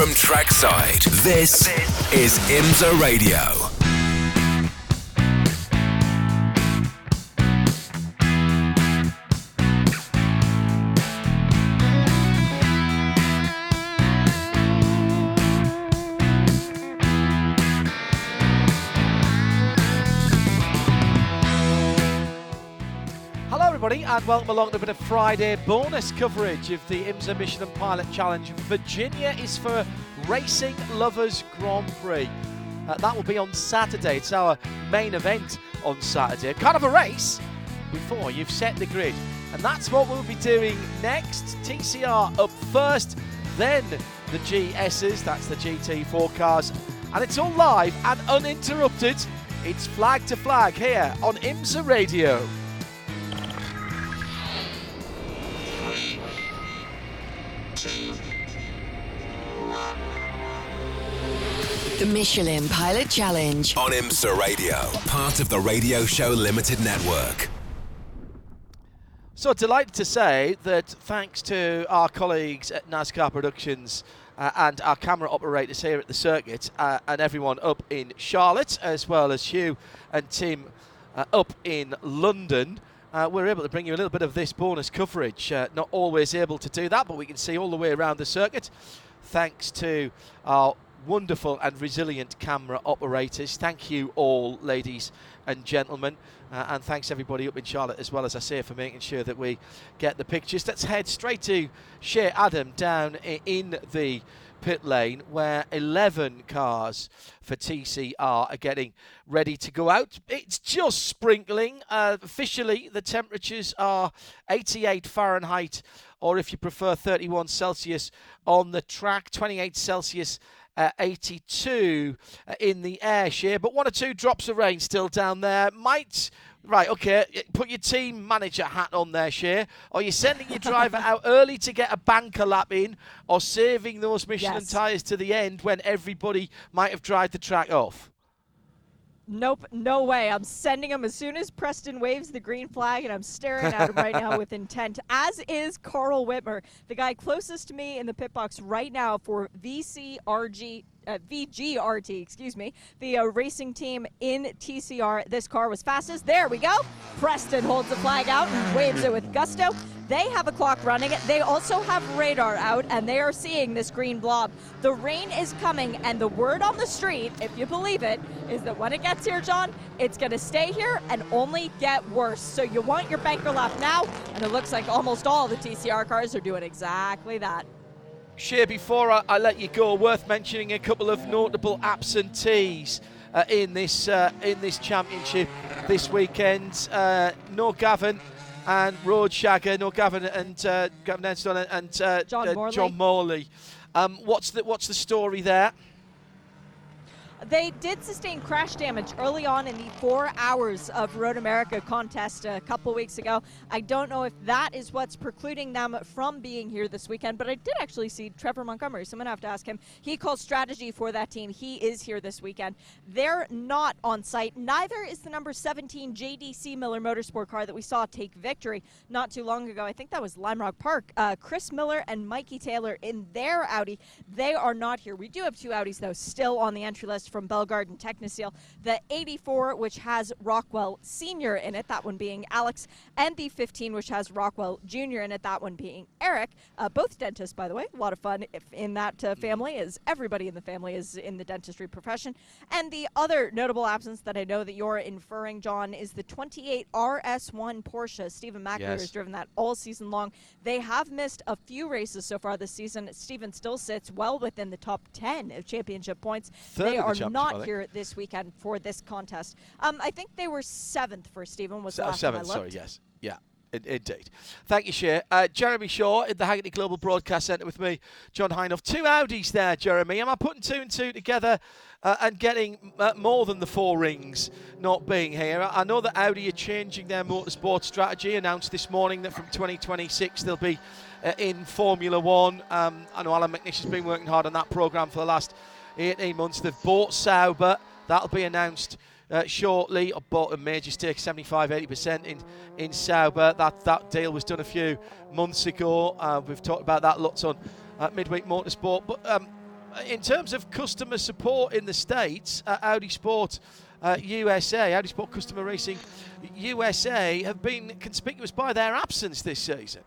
From trackside, this is IMSA Radio. And welcome along to a bit of Friday bonus coverage of the IMSA Michelin Pilot Challenge. Virginia is for Racing Lovers Grand Prix. Uh, that will be on Saturday. It's our main event on Saturday. Kind of a race before you've set the grid. And that's what we'll be doing next. TCR up first, then the GSs, that's the GT4 cars. And it's all live and uninterrupted. It's flag to flag here on IMSA Radio. The Michelin Pilot Challenge. On IMSA Radio, part of the Radio Show Limited Network. So delighted to say that thanks to our colleagues at NASCAR Productions uh, and our camera operators here at the circuit uh, and everyone up in Charlotte, as well as Hugh and Tim uh, up in London, uh, we're able to bring you a little bit of this bonus coverage. Uh, not always able to do that, but we can see all the way around the circuit thanks to our wonderful and resilient camera operators. Thank you all, ladies and gentlemen. Uh, and thanks everybody up in Charlotte as well as I say for making sure that we get the pictures. Let's head straight to Shea Adam down in the pit lane where 11 cars for TCR are getting ready to go out. It's just sprinkling. Uh, officially, the temperatures are 88 Fahrenheit, or if you prefer, 31 Celsius on the track, 28 Celsius. Uh, 82 uh, in the air share, but one or two drops of rain still down there. Might Right, okay. Put your team manager hat on there, Shea. Are you sending your driver out early to get a banker lap in, or saving those Michelin Yes. tyres to the end when everybody might have dried the track off? Nope, no way. I'm sending him as soon as Preston waves the green flag, and I'm staring at him right now with intent, as is Karl Wittmer, the guy closest to me in the pit box right now for VCRG. Uh, VGRT, excuse me, the uh, racing team in TCR. This car was fastest. There we go. Preston holds the flag out and waves it with gusto. They have a clock running. They also have radar out, and they are seeing this green blob. The rain is coming, and the word on the street, if you believe it, is that when it gets here, John, it's going to stay here and only get worse. So you want your banker lap now, and it looks like almost all the TCR cars are doing exactly that. Shea, before I, I let you go, worth mentioning a couple of notable absentees uh, in this uh, in this championship this weekend. Uh, no Gavin and Roadshagger, no Gavin and uh, Gavin Ernstone and uh, John uh, Morley. John Morley. Um, what's the what's the story there? They did sustain crash damage early on in the four hours of Road America contest a couple weeks ago. I don't know if that is what's precluding them from being here this weekend, but I did actually see Trevor Montgomery, so I'm going to have to ask him. He calls strategy for that team. He is here this weekend. They're not on site. Neither is the number 17 JDC Miller Motorsport car that we saw take victory not too long ago. I think that was Lime Rock Park. Uh, Chris Miller and Mikey Taylor in their Audi. They are not here. We do have two Audis, though, still on the entry list from Belgard and Techniseal. The 84, which has Rockwell Sr. in it, that one being Alex, and the 15, which has Rockwell Jr. in it, that one being Eric. Uh, both dentists, by the way. A lot of fun if in that uh, family, as everybody in the family is in the dentistry profession. And the other notable absence that I know that you're inferring, John, is the 28 RS1 Porsche. Stevan McAleer Yes. has driven that all season long. They have missed a few races so far this season. Stephen still sits well within the top 10 of championship points. Third they the are not here this weekend for this contest. Um, I think they were seventh for Stephen was Se- last seven, time I sorry, yes. Yeah. indeed. Thank you, Shea. Uh, Jeremy Shaw in the Hagerty Global Broadcast Centre with me, John Hindhaugh. Two Audis there, Jeremy. Am I putting two and two together uh, and getting uh, more than the four rings not being here? I know that Audi are changing their motorsport strategy, announced this morning that from 2026 they'll be uh, in Formula One. Um, I know Allan McNish has been working hard on that programme for the last 18 months. They've bought Sauber. That'll be announced uh, shortly. I bought a major stake, 75 80% in, in Sauber. That, that deal was done a few months ago. Uh, we've talked about that lots on uh, Midweek Motorsport. But um, in terms of customer support in the States, Audi Sport. USA, uh, Audi Sport Customer Racing USA, have been conspicuous by their absence this season.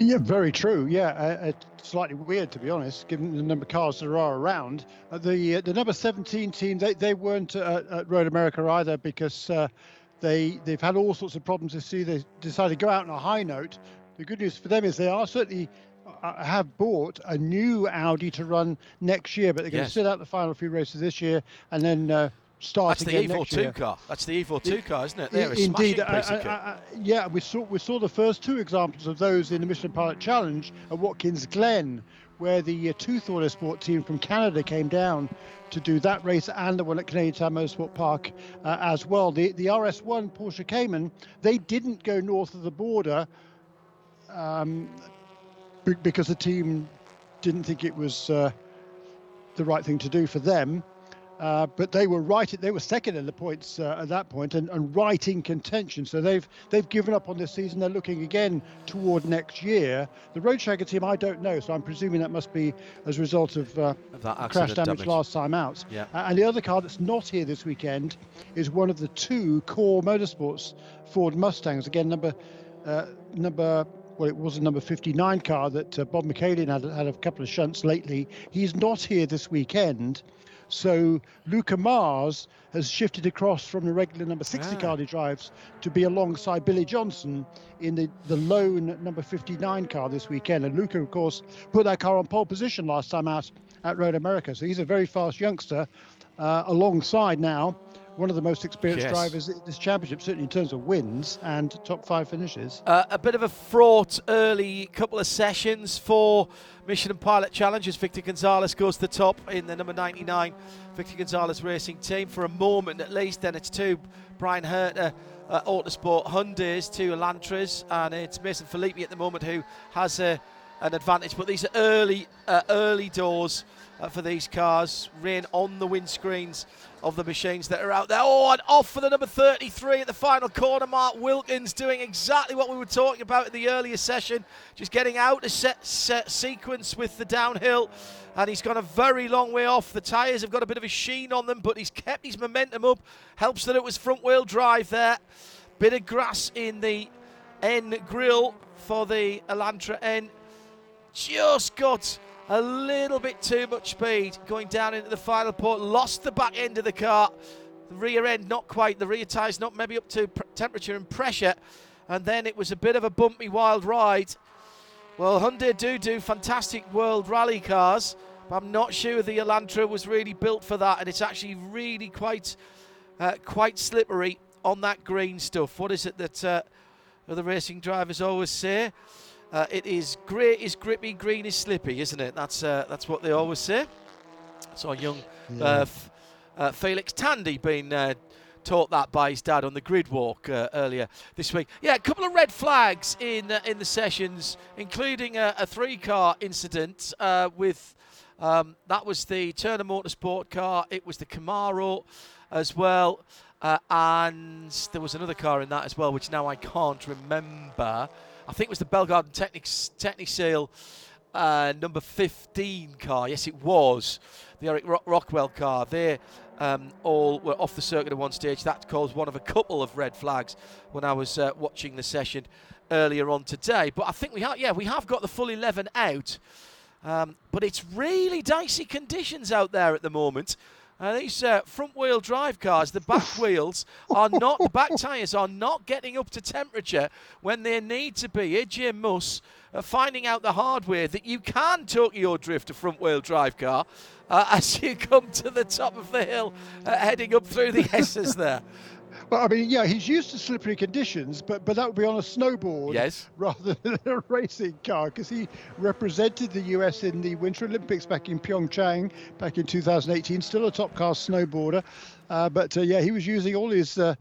Yeah, very true. Yeah, uh, it's slightly weird to be honest, given the number of cars there are around. Uh, the uh, the number 17 team they, they weren't at Road America either because uh, they they've had all sorts of problems this season. They decided to go out on a high note. The good news for them is they are certainly uh, have bought a new Audi to run next year, but they're going yes. to sit out the final few races this year and then uh, start That's the Evo 2 car. That's the Evo 2 car, isn't it? They're Indeed. I, I, I, yeah, we saw we saw the first two examples of those in the Michelin Pilot Challenge at Watkins Glen, where the uh, Tooth Autosport team from Canada came down to do that race and the one at Canadian Tire Motorsport Park uh, as well. The the RS1 Porsche Cayman, they didn't go north of the border um, because the team didn't think it was uh, the right thing to do for them. Uh, but they were right. They were second in the points uh, at that point, and, and, right in contention. So they've they've given up on this season. They're looking again toward next year. The Roadshagger team, I don't know. So I'm presuming that must be as a result of, uh, of crash damage, damage, last time out. Yeah. and the other car that's not here this weekend is one of the two KohR Motorsports Ford Mustangs. Again, number uh, number well, it was a number 59 car that uh, Bob Michaelian had, had a couple of shunts lately. He's not here this weekend. So Luca Mars has shifted across from the regular number 60 ah. car he drives to be alongside Billy Johnson in the, the lone number 59 car this weekend. And Luca, of course, put that car on pole position last time out at Road America. So he's a very fast youngster uh, alongside now one of the most experienced yes. drivers in this championship, certainly in terms of wins and top five finishes. Uh, a bit of a fraught early couple of sessions for Michelin Pilot Challenge as Victor Gonzalez goes to the top in the number 99 Victor Gonzalez Racing Team for a moment at least. Then it's two Bryan Herta uh, Autosport Hyundais, two Elantras, and it's Mason Filippi at the moment who has a, an advantage. But these are early, uh, early doors uh, for these cars. Rain on the windscreens of the machines that are out there. Oh, and off for the number 33 at the final corner. Mark Wilkins doing exactly what we were talking about in the earlier session, just getting out a set, set sequence with the downhill. And he's gone a very long way off. The tyres have got a bit of a sheen on them, but he's kept his momentum up. Helps that it was front wheel drive there. Bit of grass in the N grill for the Elantra N. Just got a little bit too much speed going down into the final port. Lost the back end of the car. The rear end not quite. The rear tyres not maybe up to temperature and pressure. And then it was a bit of a bumpy wild ride. Well, Hyundai do do fantastic world rally cars, but I'm not sure the Elantra was really built for that, and it's actually really quite uh, quite slippery on that green stuff. What is it that uh, the racing drivers always say? Uh, it is grey is grippy, green is slippy, isn't it? That's uh, that's what they always say. So young yeah. uh, f- uh, Felix Tandy being uh, taught that by his dad on the grid walk uh, earlier this week. Yeah, a couple of red flags in in the sessions, including a, a three-car incident with. Um, that was the Turner Motorsport car. It was the Camaro as well. Uh, and there was another car in that as well, which now I can't remember. I think it was the Belgard Techniseal uh, number 15 car. Yes, it was the Eric Rockwell car. They um, all were off the circuit at one stage. That caused one of a couple of red flags when I was uh, watching the session earlier on today. But I think we have, yeah, we have got the full 11 out. Um, but it's really dicey conditions out there at the moment. Uh, these uh, front wheel drive cars, the back wheels are not, the back tyres are not getting up to temperature when they need to be. AJ Muss uh, finding out the hard way that you can Tokyo drift a front wheel drive car uh, as you come to the top of the hill, uh, heading up through the S's there. Well, I mean, yeah, he's used to slippery conditions, but but that would be on a snowboard Yes. rather than a racing car because he represented the US in the Winter Olympics back in Pyeongchang back in 2018. Still a top car snowboarder, uh, but uh, yeah, he was using all his uh,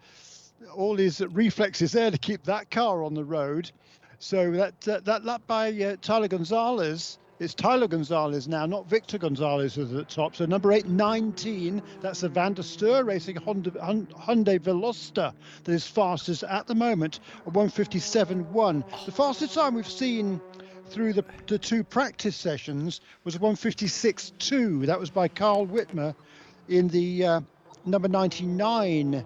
all his reflexes there to keep that car on the road. So that uh, that lap by uh, Tyler Gonzalez. It's Tyler Gonzalez now, not Victor Gonzalez who's at the top. So number eight, 19, that's the Van der Steur racing Honda, Hyundai Veloster that is fastest at the moment, a 157.1. The fastest time we've seen through the, the two practice sessions was 156.2. That was by Karl Wittmer in the uh, number 99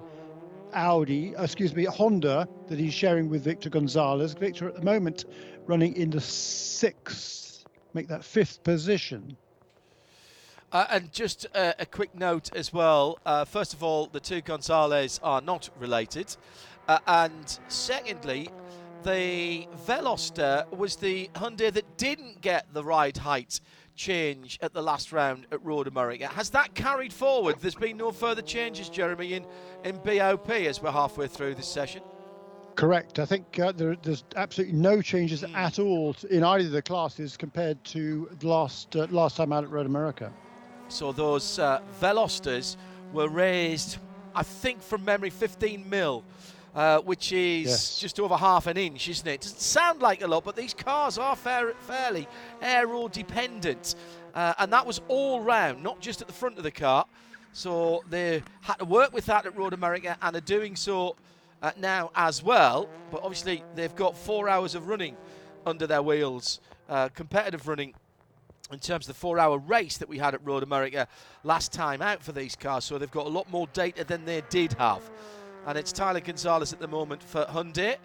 Audi, uh, excuse me, Honda that he's sharing with Victor Gonzalez. Victor at the moment running in the sixth, make that fifth position. Uh, and just uh, a quick note as well. Uh, first of all, the two Gonzales are not related. Uh, and secondly, the Veloster was the Hyundai that didn't get the ride height change at the last round at Road America. Has that carried forward? There's been no further changes, Jeremy, in, in BOP as we're halfway through this session. Correct. I think uh, there, there's absolutely no changes Hmm. at all in either of the classes compared to the last uh, last time out at Road America. So those uh, Velosters were raised, I think from memory, 15 mil, uh, which is Yes. just over half an inch, isn't it? Doesn't sound like a lot, but these cars are fair, fairly aero dependent. Uh, and that was all round, not just at the front of the car. So they had to work with that at Road America and are doing so uh, now as well. But obviously, they've got four hours of running under their wheels, uh, competitive running in terms of the four hour race that we had at Road America last time out for these cars. So they've got a lot more data than they did have. And it's Tyler Gonzalez at the moment for Hyundai.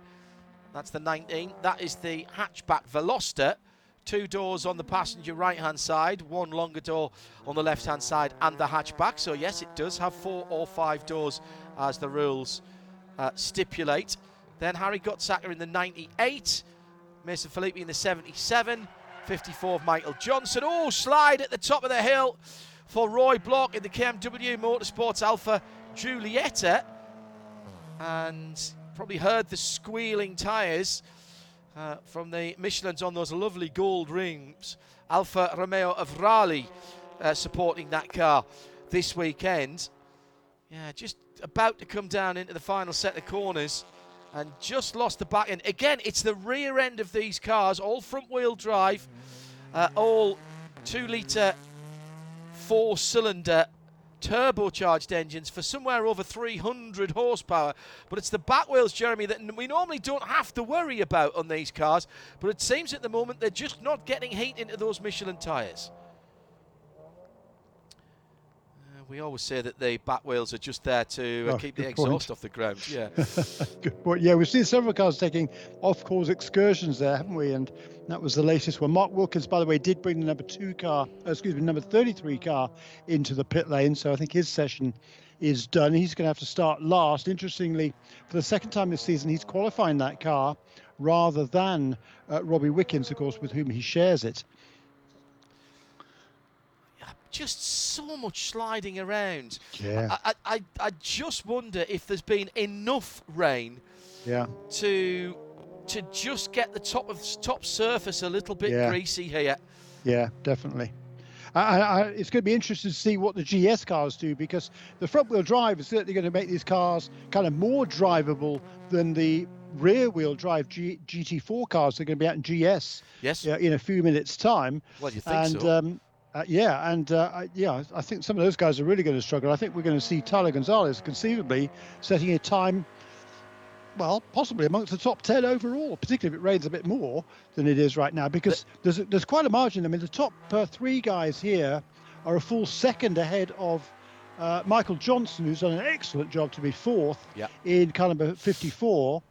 That's the 19. That is the hatchback Veloster. Two doors on the passenger right hand side, one longer door on the left hand side, and the hatchback. So, yes, it does have four or five doors as the rules uh, stipulate. Then Harry Gottsacker in the 98, Mason Filippi in the 77, 54 of Michael Johnson. Oh, slide at the top of the hill for Roy Block in the KMW Motorsports Alfa Giulietta. And probably heard the squealing tyres uh, from the Michelins on those lovely gold rings. Alfa Romeo of Raleigh uh, supporting that car this weekend. Yeah, just about to come down into the final set of corners and just lost the back end. Again, it's the rear end of these cars, all front wheel drive, uh, all two litre, four cylinder turbocharged engines for somewhere over 300 horsepower. But it's the back wheels, Jeremy, that we normally don't have to worry about on these cars. But it seems at the moment they're just not getting heat into those Michelin tyres. Uh, We always say that the back wheels are just there to uh, Oh, keep the exhaust point. off the ground. Yeah. Good point. Yeah, we've seen several cars taking off-course excursions there, haven't we? And that was the latest one. Mark Wilkins, by the way, did bring the number two car, uh, excuse me, number 33 car into the pit lane. So I think his session is done. He's going to have to start last. Interestingly, for the second time this season, he's qualifying that car rather than uh, Robbie Wickens, of course, with whom he shares it. Just so much sliding around. Yeah. I, I, I, just wonder if there's been enough rain Yeah. to to just get the top of top surface a little bit Yeah. greasy here. Yeah, definitely. I, I, it's going to be interesting to see what the GS cars do because the front wheel drive is certainly going to make these cars kind of more drivable than the rear wheel drive G, GT4 cars that are going to be out in GS Yes. yeah, in a few minutes' time. Well, you think and so? um, uh, yeah, and uh, I, yeah, I think some of those guys are really going to struggle. I think we're going to see Tyler Gonzalez conceivably setting a time, well, possibly amongst the top 10 overall, particularly if it rains a bit more than it is right now, because there's there's quite a margin. I mean, the top uh, three guys here are a full second ahead of uh, Michael Johnson, who's done an excellent job to be fourth Yeah. in car number 54.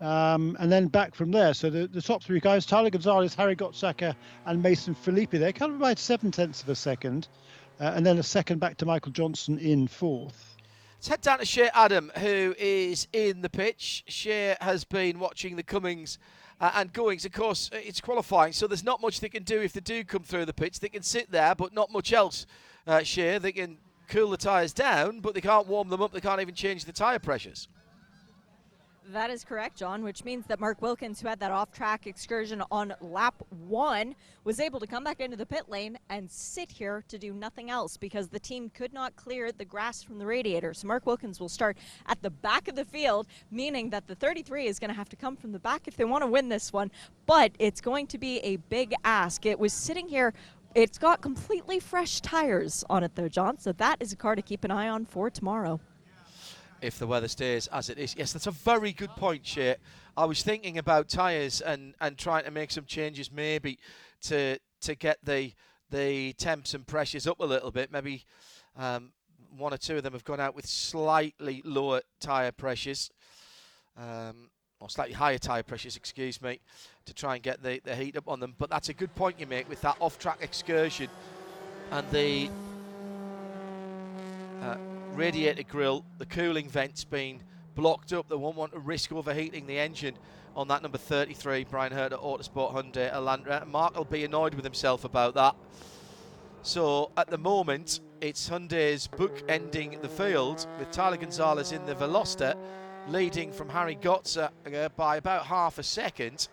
Um, and then back from there. So the, the top three guys, Tyler Gonzalez, Harry Gottsacker, and Mason Filippi, they're kind of about seven tenths of a second. Uh, and then a second back to Michael Johnson in fourth. Let's head down to Shea Adam, who is in the pitch. Shea has been watching the comings uh, and goings. Of course, uh, it's qualifying, so there's not much they can do if they do come through the pitch. They can sit there, but not much else, uh, Shea. They can cool the tyres down, but they can't warm them up. They can't even change the tyre pressures. That is correct, John, which means that Mark Wilkins, who had that off track excursion on lap one, was able to come back into the pit lane and sit here to do nothing else because the team could not clear the grass from the radiator. So Mark Wilkins will start at the back of the field, meaning that the 33 is going to have to come from the back if they want to win this one. But it's going to be a big ask. It was sitting here it's got completely fresh tires on it, though, John. So that is a car to keep an eye on for tomorrow if the weather stays as it is. Yes, that's a very good point, Shea. I was thinking about tyres and, and trying to make some changes maybe to to get the the temps and pressures up a little bit. Maybe um, one or two of them have gone out with slightly lower tyre pressures. Um, or slightly higher tyre pressures, excuse me, to try and get the, the heat up on them. But that's a good point you make with that off-track excursion and the uh, radiator grill, the cooling vents being blocked up. They won't want to risk overheating the engine on that number 33, Bryan Herta Autosport Hyundai Elantra. Mark will be annoyed with himself about that. So at the moment, it's Hyundai's book ending the field with Tyler Gonzalez in the Veloster, leading from Harry Gotzer uh, by about half a second.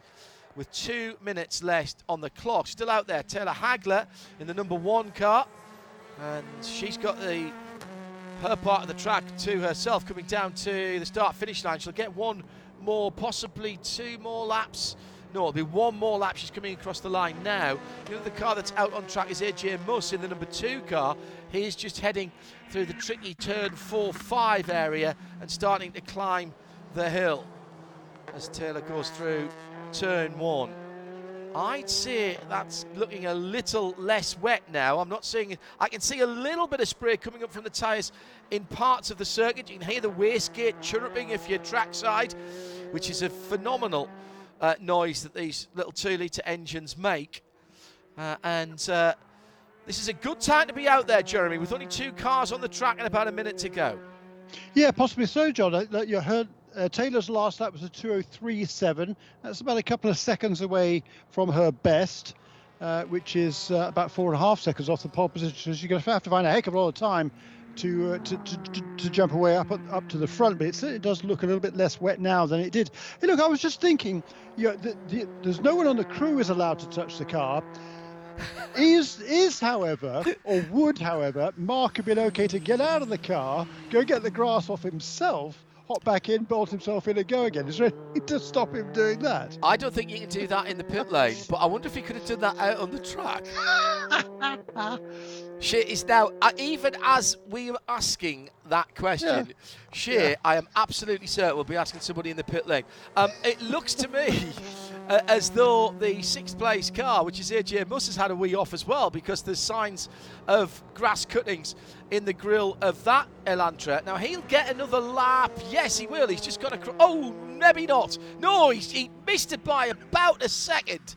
With two minutes left on the clock, still out there, Taylor Hagler in the number one car, and she's got the her part of the track to herself coming down to the start finish line. She'll get one more, possibly two more laps. No, it'll be one more lap. She's coming across the line now. The car that's out on track is AJ Muss in the number two car. He's just heading through the tricky turn 4 5 area and starting to climb the hill as Taylor goes through turn one. I'd say that's looking a little less wet now. I'm not seeing, I can see a little bit of spray coming up from the tyres in parts of the circuit. You can hear the wastegate chirruping if you're trackside, which is a phenomenal uh, noise that these little two litre engines make. Uh, and uh, this is a good time to be out there, Jeremy, with only two cars on the track and about a minute to go. Yeah, possibly so, John. You heard uh, Taylor's last lap was a 203.7. That's about a couple of seconds away from her best, uh, which is uh, about four and a half seconds off the pole position. So you're going to have to find a heck of a lot of time to, uh, to, to, to, jump away up up to the front, but it does look a little bit less wet now than it did. Hey, look, I was just thinking, you know, the, the, there's no one on the crew is allowed to touch the car. is is however or would however Mark have been okay to get out of the car, go get the grass off himself, hop back in, bolt himself in, and go again. Is there anything to stop him doing that? I don't think you can do that in the pit lane, but I wonder if he could have done that out on the track. Shit is now, uh, even as we are asking that question, yeah. yeah. I am absolutely certain we'll be asking somebody in the pit lane. Um, it looks to me uh, as though the sixth place car, which is AJ Muss, has had a wee off as well because there's signs of grass cuttings in the grill of that Elantra. Now he'll get another lap. Yes, he will. He's just got to. Oh, maybe not. No, he missed it by about a second.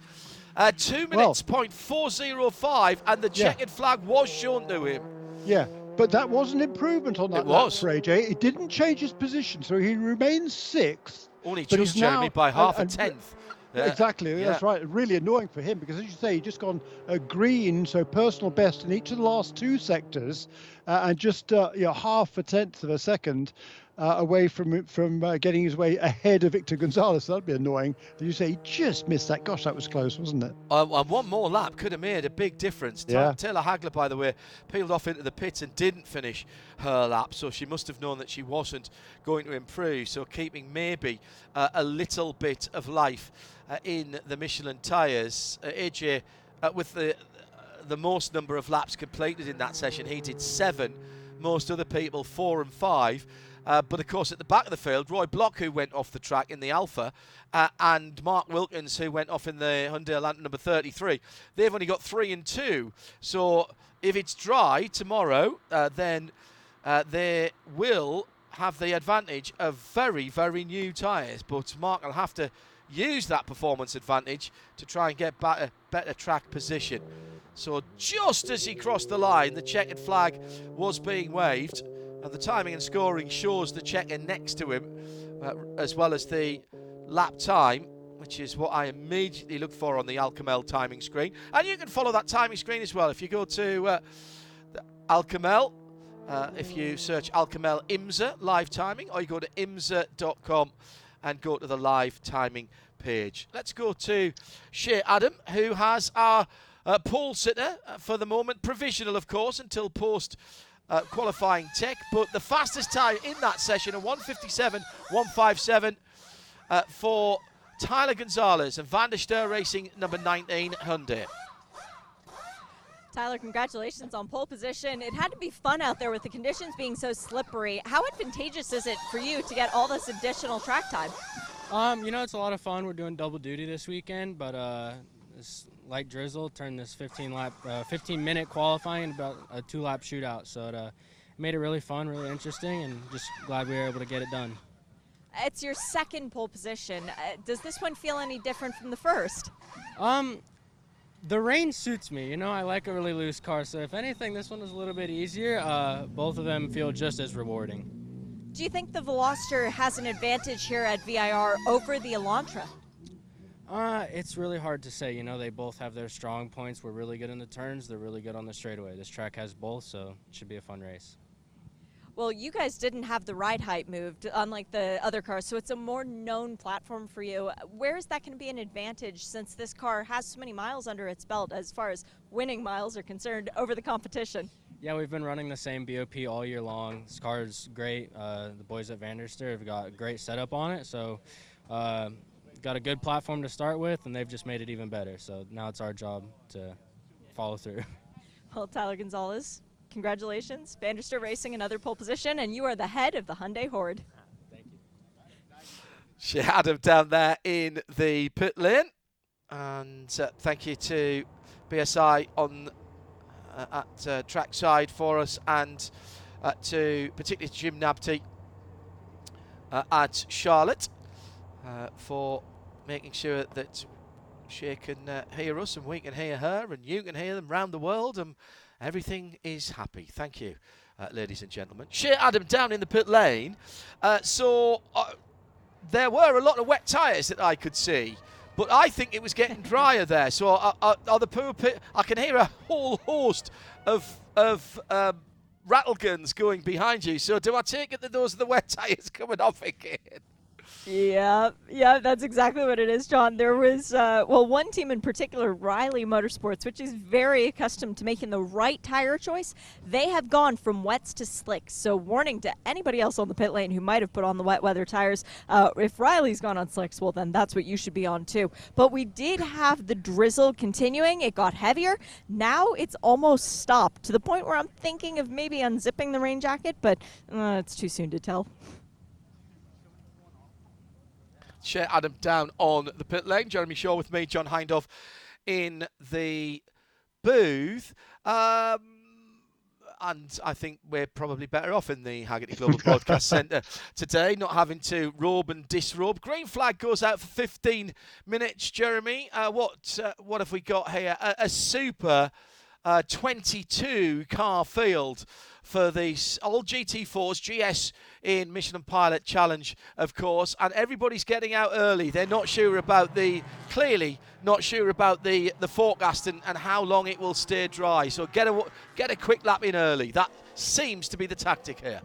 Uh, two minutes well, point four zero five, and the checkered yeah. flag was shown to him. Yeah, but that was an improvement on that it was. for AJ. It didn't change his position, so he remains sixth. Only just Jeremy by half and, a tenth. Yeah. Exactly, yeah. that's right. Really annoying for him because, as you say, he just gone a green, so personal best in each of the last two sectors, uh, and just uh, you know half a tenth of a second uh, away from from uh, getting his way ahead of Victor Gonzalez. That'd be annoying. You say he just missed that? Gosh, that was close, wasn't it? Uh, one more lap could have made a big difference. Yeah. Taylor Hagler, by the way, peeled off into the pits and didn't finish her lap, so she must have known that she wasn't going to improve. So keeping maybe uh, a little bit of life uh, in the Michelin tyres. Uh, AJ, with the the most number of laps completed in that session, he did seven. Most other people four and five. Uh, but of course, at the back of the field, Roy Block, who went off the track in the Alfa, uh, and Mark Wilkins, who went off in the Hyundai Elantra number 33, they've only got three and two. So if it's dry tomorrow, uh, then uh, they will have the advantage of very, very new tyres. But Mark will have to use that performance advantage to try and get better, better track position. So just as he crossed the line, the checkered flag was being waved and the timing and scoring shows the checker next to him, uh, as well as the lap time, which is what I immediately look for on the Al Kamel timing screen. And you can follow that timing screen as well if you go to uh, Al Kamel. uh, if you search Al Kamel IMSA live timing, or you go to imsa.com and go to the live timing page. Let's go to Shea Adam, who has our uh, pole sitter uh, for the moment, provisional, of course, until post. Uh, qualifying tech, but the fastest time in that session, a 157, 157 uh, for Tyler Gonzalez and Van der Steur Racing number 19 Hyundai. Tyler, congratulations on pole position. It had to be fun out there with the conditions being so slippery. How advantageous is it for you to get all this additional track time? Um, you know, it's a lot of fun. We're doing double duty this weekend, but uh, this light drizzle turned this 15 lap, uh, 15 minute qualifying about a two lap shootout. So it uh, made it really fun, really interesting, and just glad we were able to get it done. It's your second pole position. Uh, does this one feel any different from the first? Um, the rain suits me. You know, I like a really loose car, so if anything, this one is a little bit easier. Uh, both of them feel just as rewarding. Do you think the Veloster has an advantage here at VIR over the Elantra? Uh, it's really hard to say. You know, they both have their strong points. We're really good in the turns. They're really good on the straightaway. This track has both, so it should be a fun race. Well, you guys didn't have the ride height moved, unlike the other cars, so it's a more known platform for you. Where is that going to be an advantage since this car has so many miles under its belt as far as winning miles are concerned over the competition? Yeah, we've been running the same BOP all year long. This car is great. Uh, the boys at Van der Steur have got a great setup on it, so uh, got a good platform to start with, and they've just made it even better. So now it's our job to follow through. Well, Tyler Gonzalez, Congratulations, Van der Steur Racing, another pole position, and you are the head of the Hyundai Horde. Thank you. She had him down there in the pit lane. And uh, thank you to BSI on uh, at uh, trackside for us and uh, to particularly Jim Nabty uh, at Charlotte uh, for making sure that she can uh, hear us and we can hear her and you can hear them round the world and everything is happy. Thank you, uh, ladies and gentlemen. Shea Adam down in the pit lane. Uh, so uh, there were a lot of wet tyres that I could see. But I think it was getting drier there. So uh, uh, are the poor pit? I can hear a whole host of of um, rattle guns going behind you. So do I take it that those are the wet tyres coming off again? Yeah, yeah, that's exactly what it is, John. There was, uh, well, one team in particular, Riley Motorsports, which is very accustomed to making the right tire choice. They have gone from wets to slicks. So, warning to anybody else on the pit lane who might have put on the wet weather tires. Uh, if Riley's gone on slicks, well, then that's what you should be on too. But we did have the drizzle continuing. It got heavier. Now it's almost stopped to the point where I'm thinking of maybe unzipping the rain jacket, but uh, it's too soon to tell. Shea Adam down on the pit lane. Jeremy Shaw with me, John Hindhaugh in the booth. Um, and I think we're probably better off in the Hagerty Global Broadcast Centre today, not having to robe and disrobe. Green flag goes out for 15 minutes. Jeremy, uh, what uh, what have we got here? A, a super uh, 22 car field for the old GT4s, GS in Michelin Pilot Challenge, of course, and everybody's getting out early. They're not sure about the, clearly not sure about the, the forecast and, and how long it will stay dry. So get a, get a quick lap in early. That seems to be the tactic here.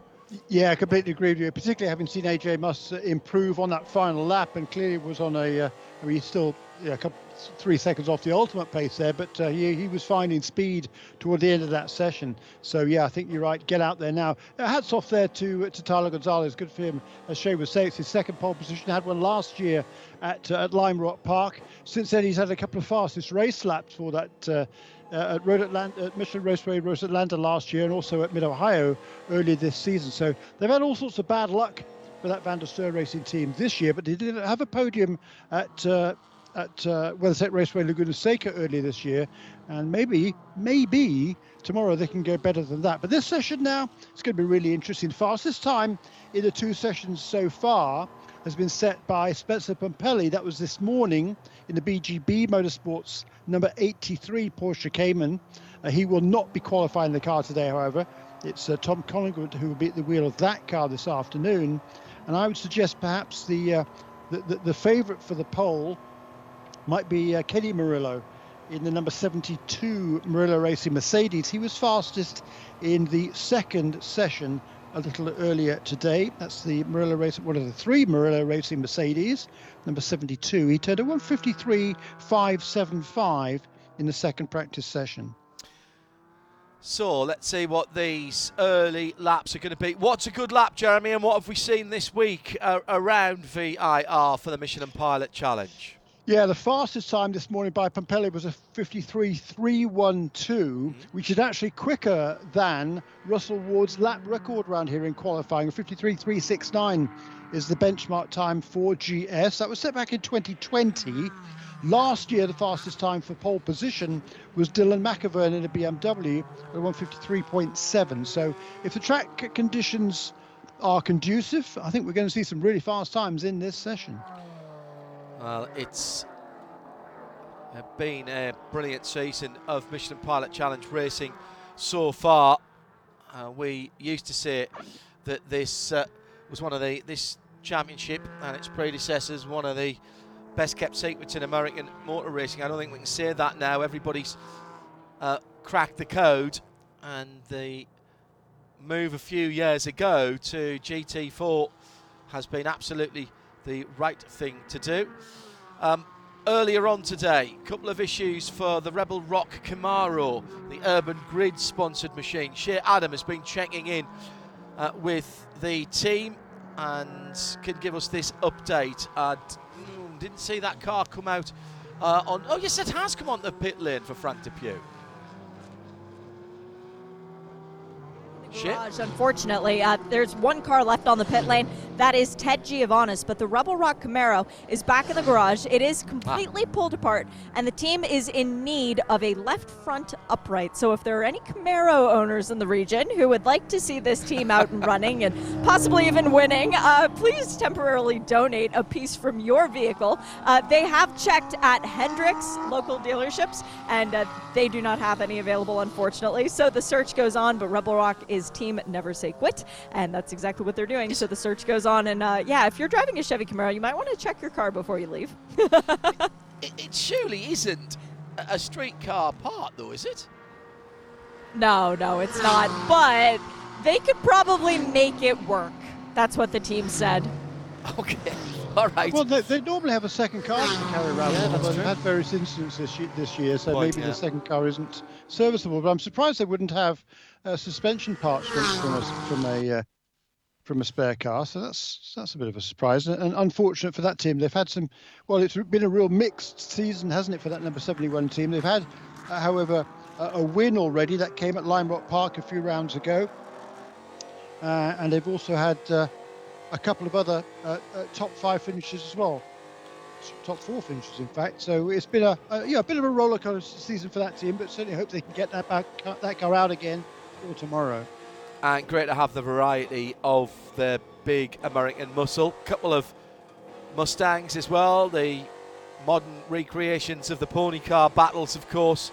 Yeah, I completely agree with you. Particularly having seen AJ Muss improve on that final lap, and clearly was on a. Uh, I mean, he's still yeah, a couple, three seconds off the ultimate pace there, but uh, he, he was finding speed toward the end of that session. So yeah, I think you're right. Get out there now. Uh, hats off there to to Tyler Gonzalez. Good for him. As Shea was saying, it's his second pole position. Had one last year at uh, at Lime Rock Park. Since then, he's had a couple of fastest race laps for that. Uh, uh, at Road Atlanta, at Michelin Raceway Road Atlanta last year, and also at Mid Ohio earlier this season. So they've had all sorts of bad luck for that Van der Steur Racing team this year, but they didn't have a podium at uh, at uh, WeatherTech Raceway Laguna Seca earlier this year, and maybe, maybe tomorrow they can go better than that. But this session now, it's going to be really interesting. Fastest time in the two sessions so far has been set by Spencer Pompelli. That was this morning in the BGB Motorsports number 83 Porsche Cayman. Uh, he will not be qualifying the car today, however. It's uh, Tom Collingwood who will be at the wheel of that car this afternoon. And I would suggest perhaps the uh, the, the, the favourite for the pole might be uh, Kenny Murillo. in the number 72 Murillo Racing Mercedes. He was fastest in the second session a little earlier today. That's the Murillo Racing, one of the three Murillo Racing Mercedes, number 72. He turned a 153.575 in the second practice session. So let's see what these early laps are going to be. What's a good lap, Jeremy, and what have we seen this week uh, around VIR for the Michelin Pilot Challenge? Yeah, the fastest time this morning by Pompelli was a 53.312, mm-hmm. which is actually quicker than Russell Ward's lap record around here in qualifying. 53.369 is the benchmark time for GS. That was set back in 2020. Last year, the fastest time for pole position was Dillon Machavern in a BMW at 153.7. So if the track conditions are conducive, I think we're going to see some really fast times in this session. Well, it's been a brilliant season of Michelin Pilot Challenge racing so far. Uh, we used to say that this uh, was one of the this championship and its predecessors one of the best kept secrets in American motor racing. I don't think we can say that now. Everybody's uh, cracked the code, and the move a few years ago to GT4 has been absolutely the right thing to do. Um, earlier on today, a couple of issues for the Rebel Rock Camaro, the Urban Grid sponsored machine. Shea Adam has been checking in uh, with the team and can give us this update. And didn't see that car come out uh, on. Oh, yes, it has come on the pit lane for Frank Depew. garage, unfortunately. Uh, there's one car left on the pit lane. That is Ted Giovanis, but the Rebel Rock Camaro is back in the garage. It is completely ah. pulled apart, and the team is in need of a left front upright. So if there are any Camaro owners in the region who would like to see this team out and running and possibly even winning, uh, please temporarily donate a piece from your vehicle. Uh, they have checked at Hendricks local dealerships, and uh, they do not have any available, unfortunately. So the search goes on, but Rebel Rock is team Never Say Quit, and that's exactly what they're doing. So the search goes on, and uh, yeah, if you're driving a Chevy Camaro, you might want to check your car before you leave. it, it surely isn't a streetcar part, though, is it? No, no, it's not. But they could probably make it work. That's what the team said. Okay. All right. Well, they, they normally have a second car to carry around, yeah, but they've had various incidents this year, this year so Point, maybe yeah. the second car isn't serviceable. But I'm surprised they wouldn't have uh, suspension parts from, from a, from a uh, from a spare car. So that's that's a bit of a surprise and, unfortunate for that team. They've had some. Well, it's been a real mixed season, hasn't it, for that number 71 team? They've had, uh, however, a, a, win already that came at Lime Rock Park a few rounds ago, uh, and they've also had uh, a couple of other uh, uh, top five finishes as well. Top four finishes, in fact. So it's been a, a yeah a bit of a roller coaster season for that team, but certainly hope they can get that back that car out again for tomorrow. And great to have the variety of the big American muscle. Couple of Mustangs as well. The modern recreations of the pony car battles, of course.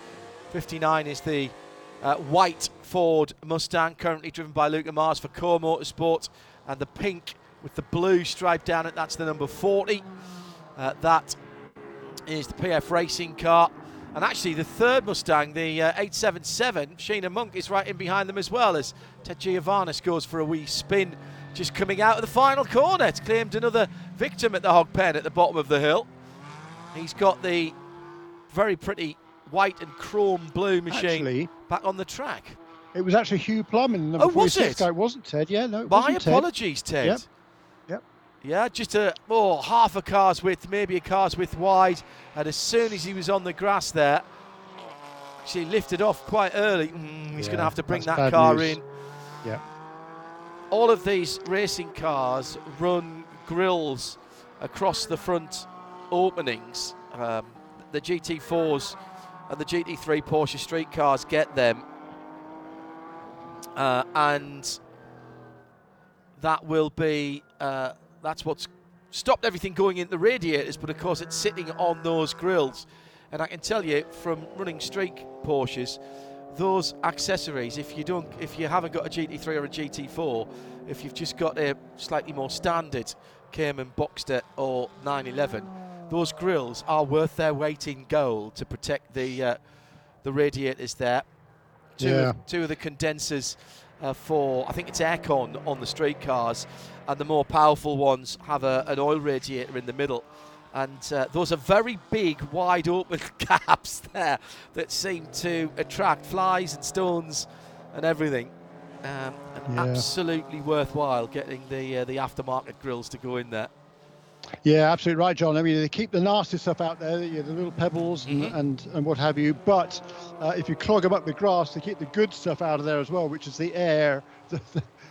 59 is the uh, white Ford Mustang, currently driven by Luca Mars for KohR Motorsport, and the pink with the blue stripe down it. That's the number 40. Uh, that is the PF Racing car. And actually, the third Mustang, the uh, 877, Sheena Monk is right in behind them as well as Ted Giovanis scores for a wee spin. Just coming out of the final corner. It's claimed another victim at the hog pen at the bottom of the hill. He's got the very pretty white and chrome blue machine actually, back on the track. It was actually Hugh Plumb in the number oh, was it? guy. It wasn't Ted. Yeah, no. My apologies, Ted. Ted. Yep. Yeah, just a oh half a car's width, maybe a car's width wide, and as soon as he was on the grass there, actually lifted off quite early. Mm, he's yeah, going to have to bring that car news. in. Yeah. All of these racing cars run grills across the front openings. Um, the GT4s and the GT3 Porsche street cars get them uh, and that will be uh, that's what's stopped everything going in the radiators but of course it's sitting on those grills and I can tell you from running street Porsches those accessories if you don't if you haven't got a GT3 or a GT4 if you've just got a slightly more standard Cayman Boxster or 911 those grills are worth their weight in gold to protect the uh, the radiators there. Two, Yeah. of, two of the condensers uh, for, I think it's aircon on the street cars, and the more powerful ones have a, an oil radiator in the middle. And uh, those are very big, wide open gaps there that seem to attract flies and stones and everything. Um, and Yeah. absolutely worthwhile getting the uh, the aftermarket grills to go in there. Yeah, absolutely right, John. I mean, they keep the nasty stuff out there, you know, the little pebbles and, Mhm. and, and what have you. But uh, if you clog them up with grass, they keep the good stuff out of there as well, which is the air that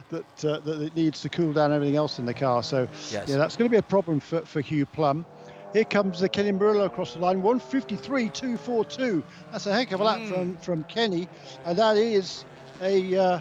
that, uh, that it needs to cool down everything else in the car. So, Yes. yeah, that's going to be a problem for, for Hugh Plumb. Here comes the Kenny Murillo across the line, 153.242. That's a heck of a lap Mm. from, from Kenny, and that is a uh,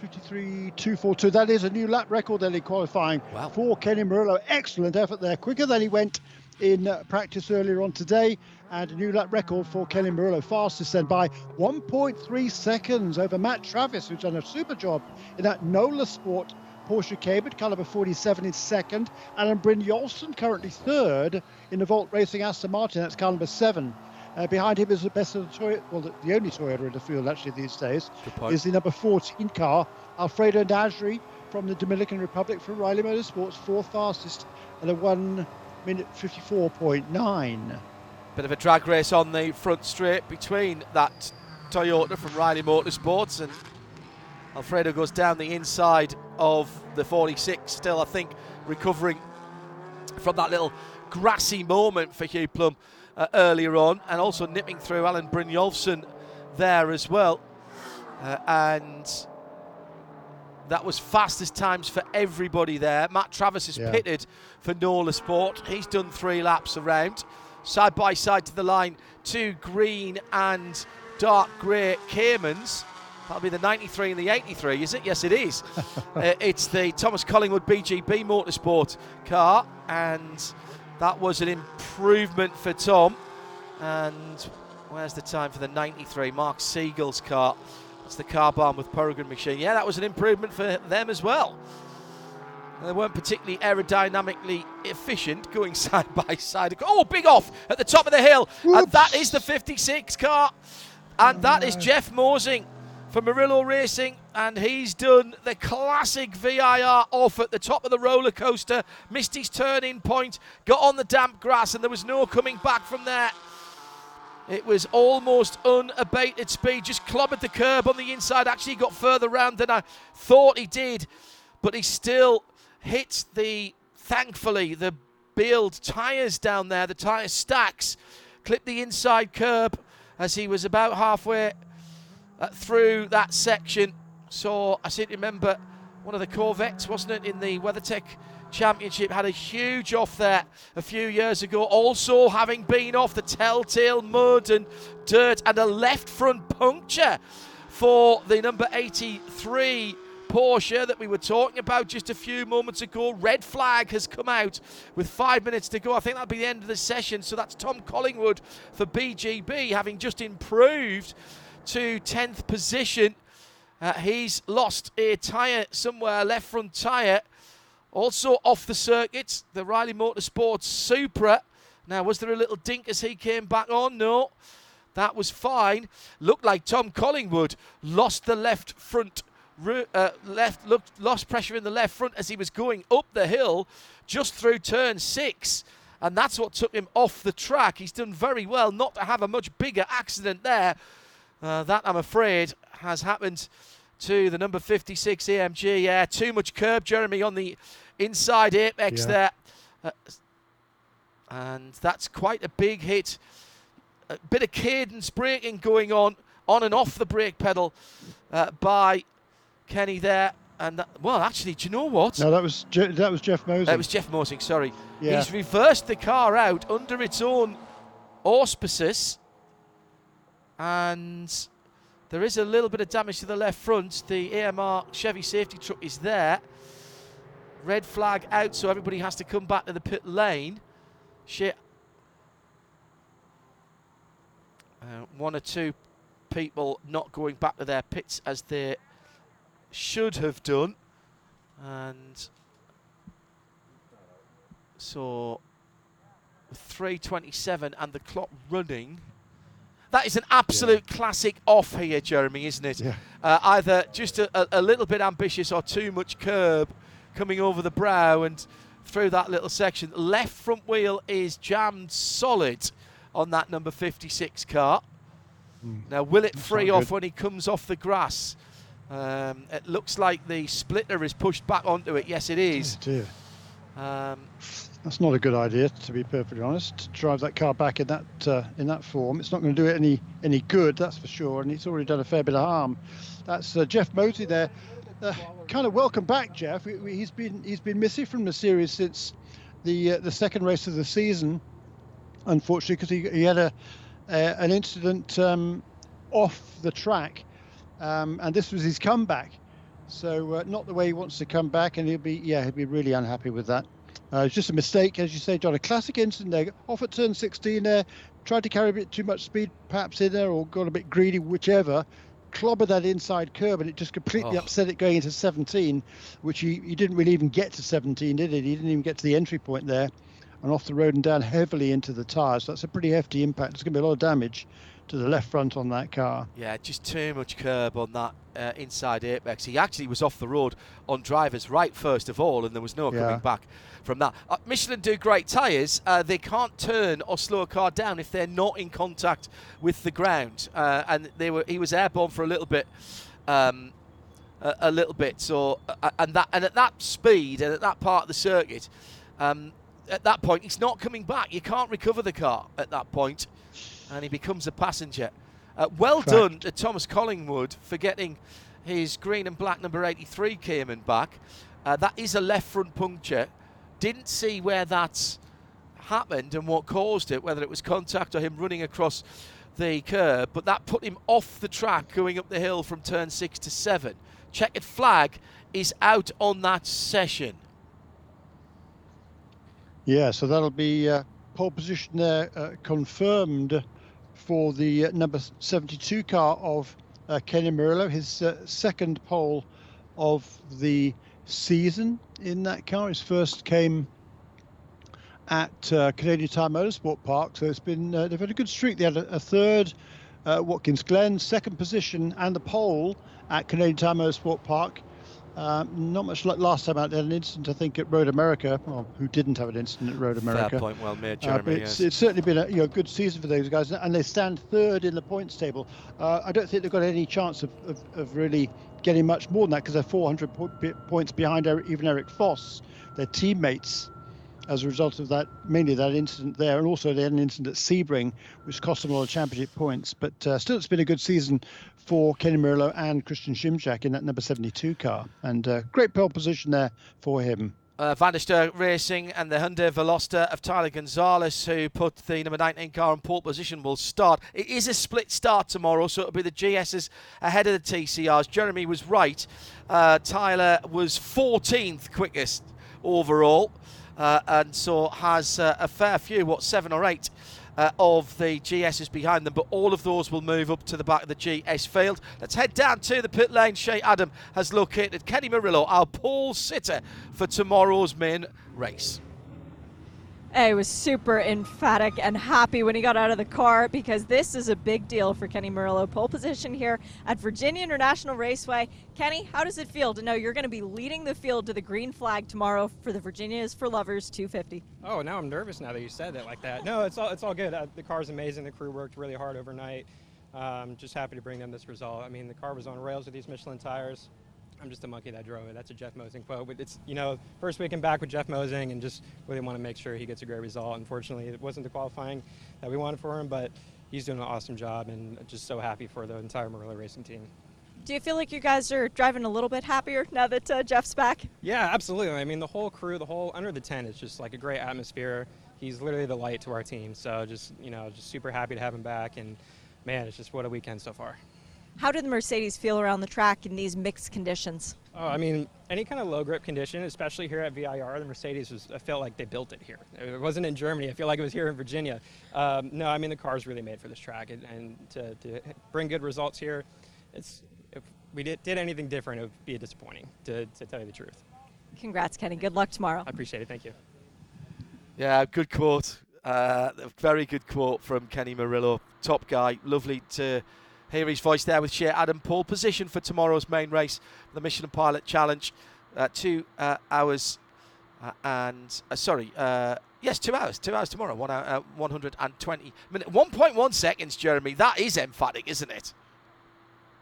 53.242. That is a new lap record in qualifying Wow. for Kenny Murillo. Excellent effort there, quicker than he went in uh, practice earlier on today, and a new lap record for Kenny Murillo, fastest then by 1.3 seconds over Matt Travis, who's done a super job in that Nola Sport Porsche Cayman, caliber 47 is second. Alan Brynjolfsson currently third in the Volt Racing Aston Martin, that's car number seven. Uh, behind him is the best of the Toyota, well, the, the only Toyota in the field actually these days, is the number 14 car, Alfredo Najri from the Dominican Republic for Riley Motorsports, fourth fastest at a 1 minute 54.9. Bit of a drag race on the front straight between that Toyota from Riley Motorsports and Alfredo goes down the inside of the 46, still, I think, recovering from that little grassy moment for Hugh Plumb uh, earlier on, and also nipping through Alan Brynjolfsson there as well. Uh, and that was fastest times for everybody there. Matt Travis is Yeah. pitted for Nola Sport. He's done three laps around, side by side to the line, two green and dark grey Caymans. That'll be the 93 and the 83, is it? Yes, it is. uh, it's the Thomas Collingwood BGB Motorsport car, and that was an improvement for Tom. And where's the time for the 93? Mark Siegel's car. That's the Carbahn with Peregrine machine. Yeah, that was an improvement for them as well. Uh, they weren't particularly aerodynamically efficient going side by side. Oh, big off at the top of the hill. And that is the 56 car. And that is Jeff Mosing for Murillo Racing. And he's done the classic VIR off at the top of the roller coaster. Missed his turning point, got on the damp grass, and there was no coming back from there. It was almost unabated speed, just clobbered the curb on the inside. Actually, got further round than I thought he did, but he still hit the, thankfully, the build tyres down there, the tyre stacks, clipped the inside curb as he was about halfway uh, through that section. So I seem to remember one of the Corvettes, wasn't it, in the WeatherTech Championship, had a huge off there a few years ago. Also having been off the telltale mud and dirt and a left front puncture for the number 83 Porsche that we were talking about just a few moments ago. Red flag has come out with five minutes to go. I think that'll be the end of the session. So that's Tom Collingwood for BGB, having just improved to 10th position. Uh, he's lost a tyre somewhere, left front tyre. Also off the circuit, the Riley Motorsports Supra. Now, was there a little dink as he came back on? No, that was fine. Looked like Tom Collingwood lost the left front, uh, left looked lost pressure in the left front as he was going up the hill, just through turn six, and that's what took him off the track. He's done very well not to have a much bigger accident there. Uh, that, I'm afraid, has happened to the number 56 AMG. Yeah, too much curb, Jeremy, on the inside apex Yeah. there. Uh, and that's quite a big hit. A bit of cadence braking going on, on and off the brake pedal uh, by Kenny there. And that, well, actually, do you know what? No, that was Je- that was Jeff Moser. That was Jeff Mosing, sorry. Yeah. He's reversed the car out under its own auspices. And there is a little bit of damage to the left front. The AMR Chevy safety truck is there. Red flag out, so everybody has to come back to the pit lane. Shit. Uh, one or two people not going back to their pits as they should have done. And so 327 and the clock running. That is an absolute yeah. classic off here, Jeremy, isn't it? Yeah. Uh, either just a, a, little bit ambitious or too much curb coming over the brow and through that little section. Left front wheel is jammed solid on that number 56 car. Mm. Now, will it free off good. when he comes off the grass? Um, it looks like the splitter is pushed back onto it. Yes, it is. Oh. Um, that's not a good idea, to be perfectly honest. To drive that car back in that uh, in that form, it's not going to do it any any good, that's for sure. And it's already done a fair bit of harm. That's uh, Jeff Moseley there. Uh, kind of welcome back, Jeff. He's been he's been missing from the series since the uh, the second race of the season, unfortunately, because he, he had a an incident um, off the track, um, and this was his comeback. So uh, not the way he wants to come back, and he'll be yeah he'll be really unhappy with that. Uh, it's just a mistake, as you say, John. A classic incident there. Off at turn 16 there, tried to carry a bit too much speed perhaps in there, or got a bit greedy, whichever. Clobbered that inside curb, and it just completely oh. upset it going into 17, which he, he didn't really even get to 17, did it? He didn't even get to the entry point there, and off the road and down heavily into the tyres. So that's a pretty hefty impact. There's going to be a lot of damage to the left front on that car. Yeah, just too much curb on that uh, inside apex. He actually was off the road on driver's right first of all, and there was no yeah. coming back from that. Uh, Michelin do great tyres. Uh, they can't turn or slow a car down if they're not in contact with the ground. Uh, and they were he was airborne for a little bit. Um, a, a, little bit. So, uh, and that and at that speed and at that part of the circuit, um, at that point, he's not coming back. You can't recover the car at that point and he becomes a passenger. Uh, well done to Thomas Collingwood for getting his green and black number 83 Cayman back. Uh, that is a left front puncture. Didn't see where that happened and what caused it, whether it was contact or him running across the curb, but that put him off the track going up the hill from turn six to seven. Checkered flag is out on that session. Yeah, so that'll be uh, pole position there uh, confirmed for the uh, number 72 car of uh, Kenny Murillo, his uh, second pole of the season in that car. His first came at uh, Canadian Tire Motorsport Park, so it's been they've had a good streak. They had a, a third Watkins Glen, second position, and the pole at Canadian Tire Motorsport Park um, not much like last time out. They had an incident, I think, at Road America. Well, who didn't have an incident at Road America? Fair point, well made, uh, Jeremy. Uh, it's, yes. it's, certainly been a you know, good season for those guys, and they stand third in the points table. Uh, I don't think they've got any chance of, of, of really getting much more than that because they're 400 po- points behind even Eric Foss, their teammates as a result of that, mainly that incident there, and also they had an incident at Sebring, which cost them a lot of championship points. But uh, still, it's been a good season for Kenny Murillo and Christian Szymczak in that number 72 car, and uh, great pole position there for him. Uh, Van der Steur Racing and the Hyundai Veloster of Tyler Gonzalez, who put the number 19 car in pole position, will start. It is a split start tomorrow, so it'll be the GSs ahead of the TCRs. Jeremy was right. Uh, Tyler was 14th quickest overall and so has uh, a fair few, what, seven or eight uh, of the GSs behind them, but all of those will move up to the back of the GS field. Let's head down to the pit lane. Shea Adam has located Kenny Murillo, our pole sitter for tomorrow's main race. I was super emphatic and happy when he got out of the car because this is a big deal for Kenny Murillo. Pole position here at Virginia International Raceway. Kenny, how does it feel to know you're going to be leading the field to the green flag tomorrow for the Virginias for Lovers 250? Oh, now I'm nervous now that you said that like that. No, it's all it's all good. Uh, the car's amazing. The crew worked really hard overnight. Um, just happy to bring them this result. I mean, the car was on rails with these Michelin tires. I'm just a monkey that drove it. That's a Jeff Mosing quote. But it's you know first weekend back with Jeff Mosing and just really want to make sure he gets a great result. Unfortunately, it wasn't the qualifying that we wanted for him, but he's doing an awesome job and just so happy for the entire Murillo Racing team. Do you feel like you guys are driving a little bit happier now that uh, Jeff's back? Yeah, absolutely. I mean, the whole crew, the whole under the tent is just like a great atmosphere. He's literally the light to our team. So just you know, just super happy to have him back. And man, it's just what a weekend so far. How did the Mercedes feel around the track in these mixed conditions? Oh, I mean, any kind of low grip condition, especially here at VIR, the Mercedes was, I felt like they built it here. It wasn't in Germany. I feel like it was here in Virginia. Um, no, I mean, the car's really made for this track. And, and to, to, bring good results here, it's, if we did, did anything different, it would be disappointing, to, to tell you the truth. Congrats, Kenny. Good luck tomorrow. I appreciate it. Thank you. Yeah, good quote Uh, very good quote from Kenny Murillo. Top guy. Lovely to hear his voice there with Shea Adam. Paul. position for tomorrow's main race, the Michelin Pilot Challenge. Uh, two uh, hours uh, and, uh, sorry, uh, yes, two hours. Two hours tomorrow. One hour, 120 minutes. 1.1 seconds, Jeremy. That is emphatic, isn't it?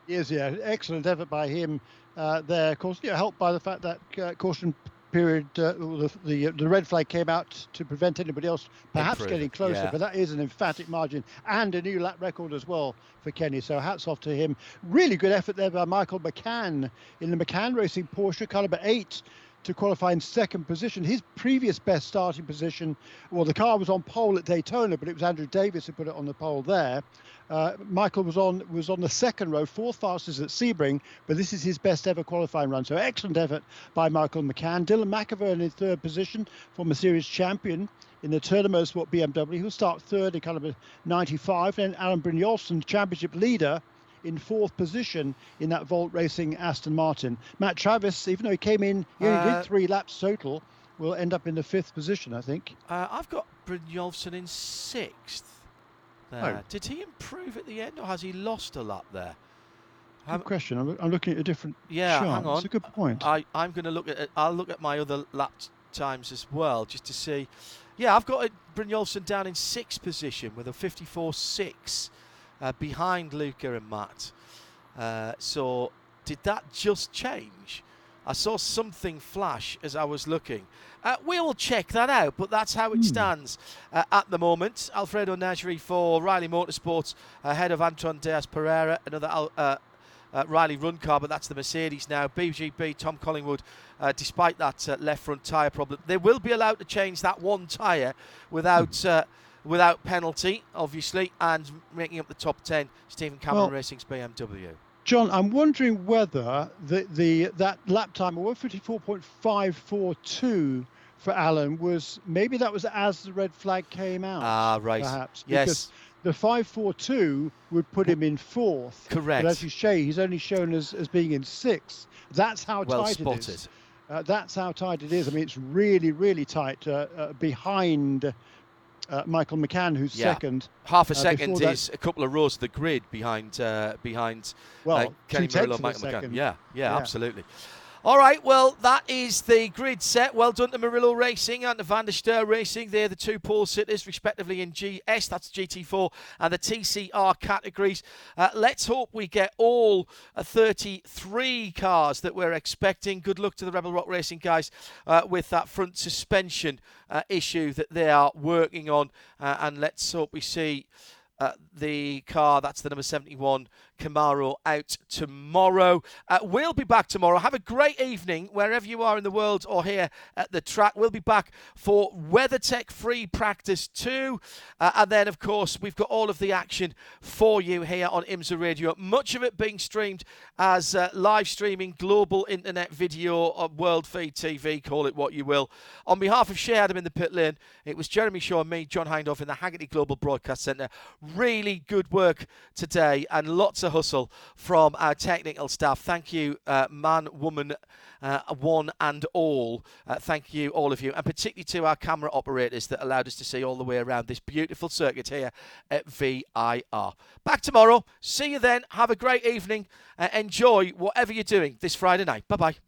Yes, yeah. Excellent effort by him there. Of course, know, helped by the fact that caution period, uh, the, the, the red flag came out to prevent anybody else perhaps getting closer. Yeah. But that is an emphatic margin and a new lap record as well for Kenny. So hats off to him. Really good effort there by Michael McCann in the McCann Racing Porsche, car number eight to qualify in second position. His previous best starting position, well, the car was on pole at Daytona, but it was Andrew Davis who put it on the pole there. Uh, Michael was on was on the second row, fourth fastest at Sebring, but this is his best ever qualifying run. So excellent effort by Michael McCann. Dillon Machavern in third position, former series champion in the Turner Motorsport BMW. He'll start third in caliber 95. Then Alan Brynjolfsson, championship leader, in fourth position in that Volt Racing Aston Martin. Matt Travis, even though he came in, he only uh, did three laps total, will end up in the fifth position, I think. Uh, I've got Brynjolfsson in sixth there. Oh. Did he improve at the end, or has he lost a lap there? Good um, question. I'm, I'm, looking at a different. Yeah, chart. hang on. That's a good point. I, I'm going to look at. I'll look at my other lap times as well, just to see. Yeah, I've got Brynjolfsson down in sixth position with a 54.6 uh, behind Luca and Matt. Uh, so, did that just change? I saw something flash as I was looking. Uh, we will check that out, but that's how it mm. stands uh, at the moment. Alfredo Najri for Riley Motorsports ahead of Anton Diaz Pereira, another uh, uh, Riley run car, but that's the Mercedes now. BGB, Tom Collingwood, uh, despite that uh, left front tyre problem, they will be allowed to change that one tyre without. Mm. Without penalty, obviously, and making up the top 10, Stephen Cameron well, Racing's BMW. John, I'm wondering whether the, the that lap time of 154.542 for Alan was maybe that was as the red flag came out. Ah, right. Perhaps. Yes. Because the 542 would put him in fourth. Correct. But as you say, he's only shown as, as being in sixth. That's how well tight spotted. it is. Uh, that's how tight it is. I mean, it's really, really tight uh, uh, behind uh, Michael McCann, who's yeah. second. Half a uh, second is a couple of rows of the grid behind uh, behind well, uh, Kenny Murillo and Michael McCann. Yeah, yeah, yeah, absolutely. All right, well, that is the grid set. Well done to Murillo Racing and to Van der Steur Racing. They're the two pole sitters, respectively, in GS, that's GT4, and the TCR categories. Uh, let's hope we get all uh, 33 cars that we're expecting. Good luck to the Rebel Rock Racing guys uh, with that front suspension uh, issue that they are working on. Uh, and let's hope we see. Uh, the car. That's the number 71 Camaro out tomorrow. Uh, we'll be back tomorrow. Have a great evening wherever you are in the world or here at the track. We'll be back for WeatherTech Free Practice 2. Uh, and then, of course, we've got all of the action for you here on IMSA Radio. Much of it being streamed as uh, live streaming global internet video on World Feed TV, call it what you will. On behalf of Shea Adam in the pit lane, it was Jeremy Shaw and me, John Hindhaugh, in the Hagerty Global Broadcast Centre. Really good work today and lots of hustle from our technical staff. Thank you, uh, man, woman, uh, one and all. Uh, thank you, all of you, and particularly to our camera operators that allowed us to see all the way around this beautiful circuit here at VIR. Back tomorrow. See you then. Have a great evening. Uh, enjoy whatever you're doing this Friday night. Bye bye.